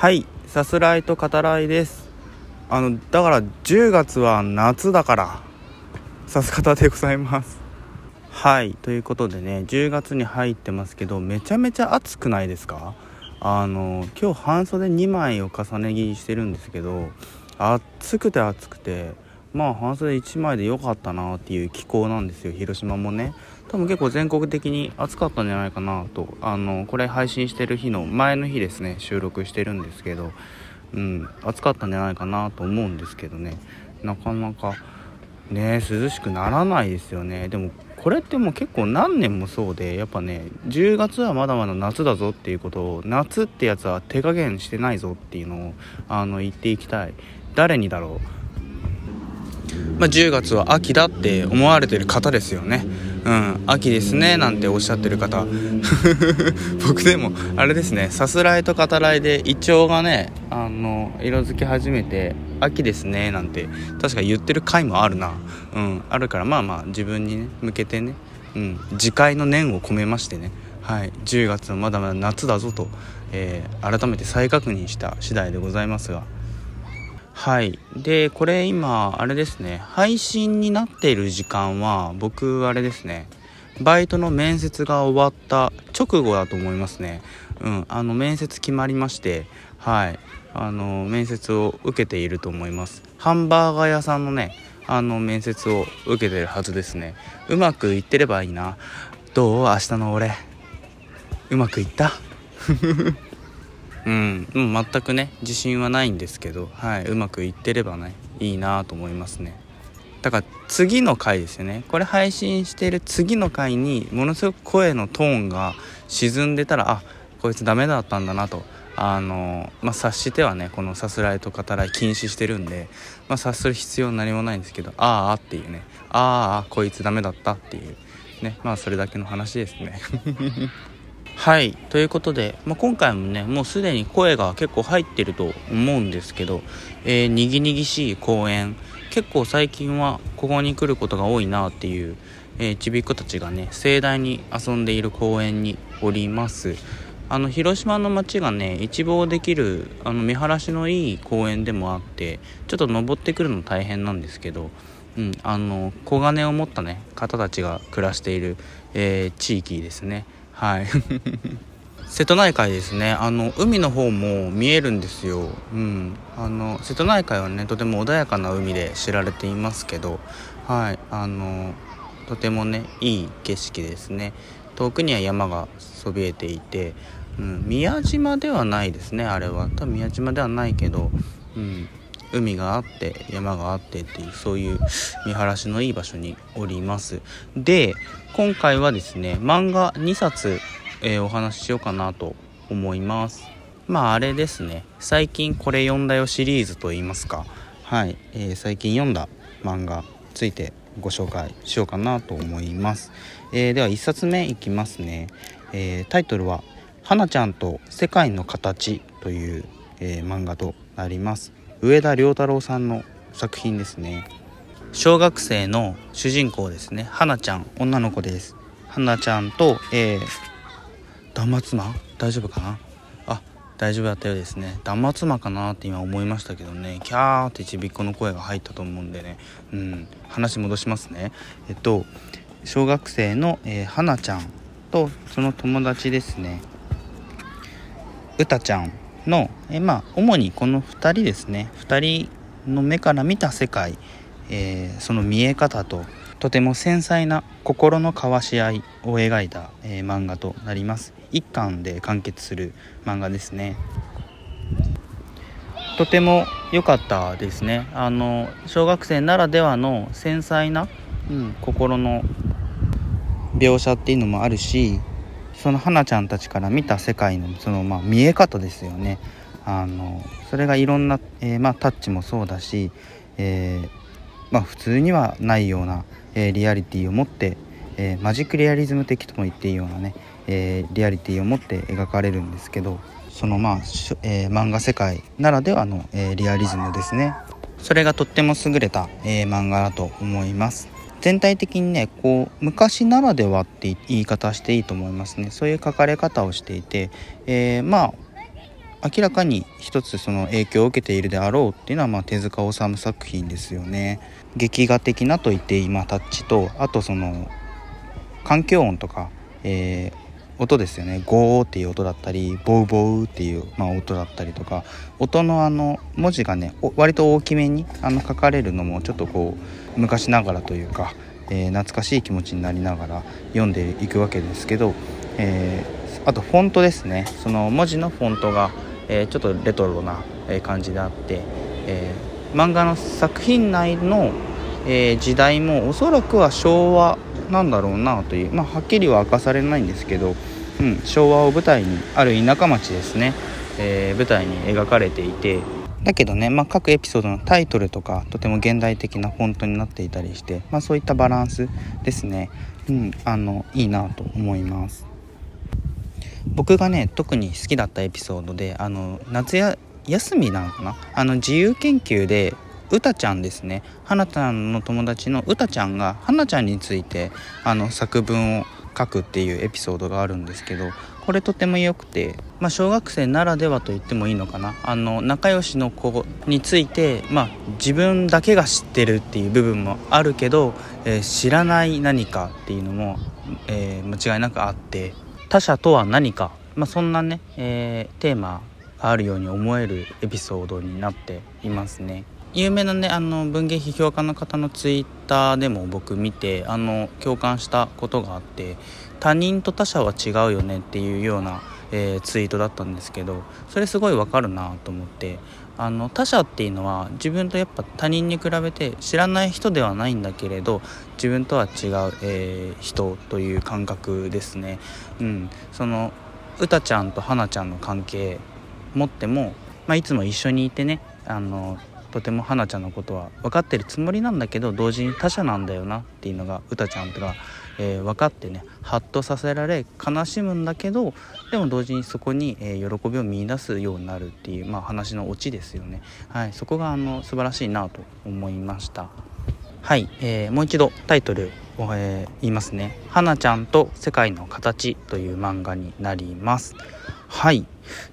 はいさすらいと語らいです。あのだから10月は夏だからさす方でございます。はいということでね10月に入ってますけどめちゃめちゃ暑くないですか？あの今日半袖2枚を重ね着してるんですけど暑くて暑くてまあ半袖1枚で良かったなっていう気候なんですよ。広島もね。多分結構全国的に暑かったんじゃないかなと。あのこれ配信してる日の前の日ですね。収録してるんですけど。うん暑かったんじゃないかなと思うんですけどね。なかなかね涼しくならないですよね。でもこれってもう結構何年もそうでやっぱね10月はまだまだ夏だぞっていうことを夏ってやつは手加減してないぞっていうのをあの言っていきたい。誰にだろう？まあ、10月は秋だって思われてる方ですよね。うん、秋ですねなんておっしゃってる方 僕でもあれですねさすらいと語らいでイチョウがねあの色づき始めて秋ですねなんて確か言ってる回もあるなうんあるからまあまあ自分にね向けてね、うん、自戒の念を込めましてねはい10月はまだまだ夏だぞと、えー、改めて再確認した次第でございますが。はい。でこれ今あれですね。配信になっている時間は僕あれですね。バイトの面接が終わった直後だと思いますね。うん。あの面接決まりましてはい。あの面接を受けていると思います。ハンバーガー屋さんのねあの面接を受けてるはずですね。うまくいってればいいな。どう？明日の俺。うまくいった？うん、う全くね自信はないんですけど、はい、うまくいってればねいいなと思いますね。だから次の回ですよね。これ配信してる次の回にものすごく声のトーンが沈んでたらあこいつダメだったんだなと。あのまあ、察してはねこのさすらいと語らい禁止してるんで、まあ、察する必要何もないんですけどああっていうね。ああこいつダメだったっていう。ね。まあそれだけの話ですね。はい。ということで、まあ、今回もねもうすでに声が結構入ってると思うんですけど、えー、にぎにぎしい公園結構最近はここに来ることが多いなっていう、えー、ちびっ子たちがね盛大に遊んでいる公園におります。あの広島の街がね一望できるあの見晴らしのいい公園でもあってちょっと登ってくるの大変なんですけど、うん、あの小金を持ったね方たちが暮らしている、えー、地域ですね。はい。瀬戸内海ですね。あの海の方も見えるんですよ、うん、あの瀬戸内海はねとても穏やかな海で知られていますけどはい。あのとてもねいい景色ですね。遠くには山がそびえていて、うん、宮島ではないですねあれは。多分宮島ではないけど、うん、海があって山があってっていうそういう見晴らしのいい場所におります。で今回はですね漫画2冊、えー、お話ししようかなと思います。まああれですね。最近これ読んだよシリーズと言いますか。はい、えー、最近読んだ漫画ついてご紹介しようかなと思います、えー、では1冊目いきますね、えタイトルは「花ちゃんと世界の形」という、え漫画となります。上田良太郎さんの作品ですね。小学生の主人公ですね。花ちゃん女の子です。花ちゃんとえー、断末魔？大丈夫かな？あ大丈夫だったようですね。断末魔かなって今思いましたけどね。キャーってちびっこの声が入ったと思うんでね。うん話戻しますね。えっと小学生の、えー、花ちゃんとその友達ですね。うたちゃん。の、えまあ、主にこの2人ですね。2人の目から見た世界、えー、その見え方ととても繊細な心の交わし合いを描いた、えー、漫画となります。一巻で完結する漫画ですね。とても良かったですね。あの小学生ならではの繊細な、うん、心の描写っていうのもあるしその花ちゃんたちから見た世界のそのまあ見え方ですよね。あのそれがいろんな、えー、まあ、タッチもそうだし、えー、まあ、普通にはないような、え、リアリティを持って、えマジックリアリズム的とも言っていいようなね、えリアリティを持って描かれるんですけどそのまあ、え漫画世界ならではの、えリアリズムですね。それがとっても優れた、え漫画だと思います。全体的にねこう昔ならではって言い方していいと思いますね。そういう書かれ方をしていて、えー、まあ明らかに一つその影響を受けているであろうっていうのはまあ手塚治虫作品ですよね。劇画的なと言って今タッチとあとその環境音とか、えー音ですよね。ゴーっていう音だったりボウボウっていう、まあ、音だったりとか音のあの文字がね割と大きめにあの書かれるのもちょっとこう昔ながらというか、えー、懐かしい気持ちになりながら読んでいくわけですけど、えー、あとフォントですね。その文字のフォントが、えー、ちょっとレトロな感じであって、え漫画の作品内の、え時代もおそらくは昭和なんだろうなという、まあ、はっきりは明かされないんですけど、うん、昭和を舞台にある田舎町ですね、えー、舞台に描かれていて。だけどね、まあ、各エピソードのタイトルとかとても現代的なフォントになっていたりして、まあ、そういったバランスですね、うん、あのいいなと思います。僕がね特に好きだったエピソードであの夏や休みなのかな？あの自由研究でうたちゃんですね花ちゃんの友達のうたちゃんが花ちゃんについてあの作文を書くっていうエピソードがあるんですけどこれとても良くて、まあ、小学生ならではと言ってもいいのかなあの仲良しの子について、まあ、自分だけが知ってるっていう部分もあるけど、えー、知らない何かっていうのも、えー、間違いなくあって他者とは何か、まあ、そんなね、えー、テーマがあるように思えるエピソードになっていますね。有名なねあの文芸批評家の方のツイッターでも僕見てあの共感したことがあって他人と他者は違うよねっていうような、えー、ツイートだったんですけどそれすごいわかるなと思ってあの他者っていうのは自分とやっぱ他人に比べて知らない人ではないんだけれど自分とは違う、えー、人という感覚ですね。うん、そのうたちゃんとはなちゃんの関係持っても、まあ、いつも一緒にいてねあのとても花ちゃんのことは分かってるつもりなんだけど同時に他者なんだよなっていうのがうたちゃんが、えー、分かってねハッとさせられ悲しむんだけどでも同時にそこに、えー、喜びを見いだすようになるっていう、まあ、話のオチですよね、はい、そこがあの素晴らしいなと思いました。はい、えー、もう一度タイトルを、えー、言いますね「花ちゃんと世界の形」という漫画になります。はい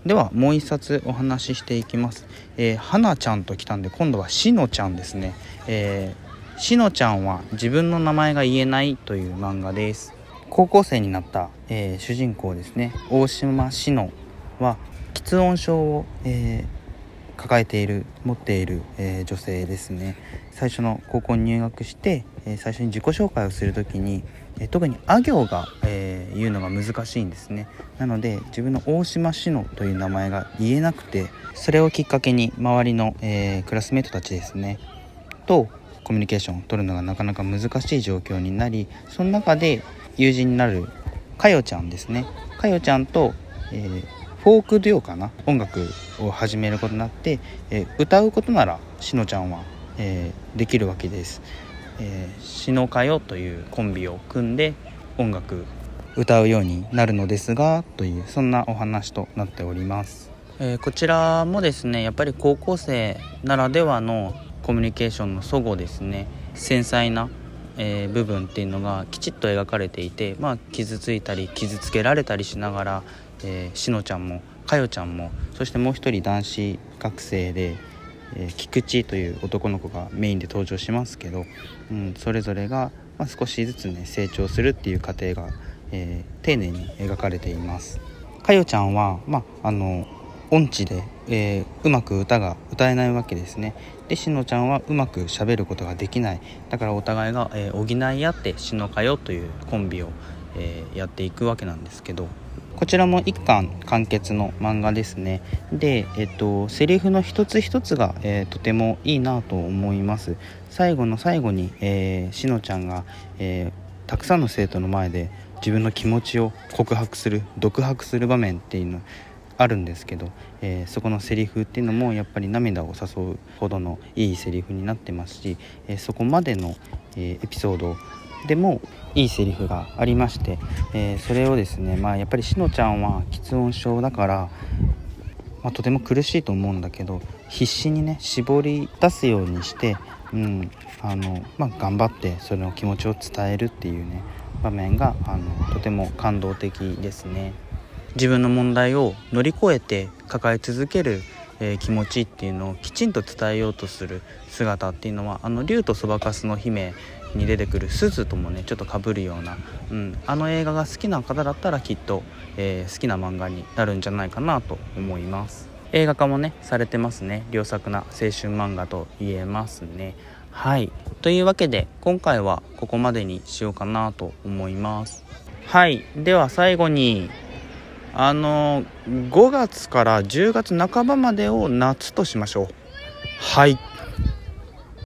ではもう一冊お話ししていきます。えー、花ちゃんと来たんで今度はしのちゃんですね。えー、しのちゃんは自分の名前が言えないという漫画です。高校生になった、えー、主人公ですね大島しのは喫音症を、えー、抱えている持っている、えー、女性ですね最初の高校に入学して、え最初に自己紹介をする時にえ特にあ行が、えー、言うのが難しいんですね。なので自分の大島志乃という名前が言えなくてそれをきっかけに周りの、えー、クラスメートたちですねとコミュニケーションを取るのがなかなか難しい状況になりその中で友人になるかよちゃんですね。かよちゃんと、えー、フォークデュオかな？音楽を始めることになって、え、歌うことならしのちゃんは、え、できるわけです。えー、シノカヨというコンビを組んで音楽歌うようになるのですがというそんなお話となっております、えー、こちらもですねやっぱり高校生ならではのコミュニケーションの齟齬ですね。繊細な、えー、部分っていうのがきちっと描かれていて、まあ、傷ついたり傷つけられたりしながら、えー、しのちゃんもかよちゃんもそしてもう一人男子学生でえ、菊池という男の子がメインで登場しますけど、うん、それぞれが、まあ、少しずつね成長するっていう過程が、えー、丁寧に描かれています。かよちゃんは、まあ、あの音痴で、えー、うまく歌が歌えないわけですねでしのちゃんはうまく喋ることができないだからお互いが、え、補い合ってしのかよというコンビを、え、やっていくわけなんですけどこちらも1巻完結の漫画ですね。で、えっと、セリフの一つ一つが、えー、とてもいいなと思います。最後の最後に、えー、しのちゃんが、えー、たくさんの生徒の前で自分の気持ちを告白する独白する場面っていうのあるんですけど、えー、そこのセリフっていうのもやっぱり涙を誘うほどのいいセリフになってますし、えー、そこまでの、えー、エピソードでもいいセリフがありまして、えー、それをですねまあやっぱりしのちゃんは吃音症だから、まあ、とても苦しいと思うんだけど必死にね絞り出すようにして、うんあのまあ、頑張ってその気持ちを伝えるっていうね場面があのとても感動的ですね。自分の問題を乗り越えて抱え続ける、え、気持ちっていうのをきちんと伝えようとする姿っていうのはあの竜とそばかすの姫に出てくる鈴ともねちょっとかぶるような、うん、あの映画が好きな方だったらきっと、えー、好きな漫画になるんじゃないかなと思います。映画化もねされてますね。良作な青春漫画と言えますね。はい。というわけで今回はここまでにしようかなと思います。はい。では最後に。あの5月から10月半ばまでを夏としましょう。はい。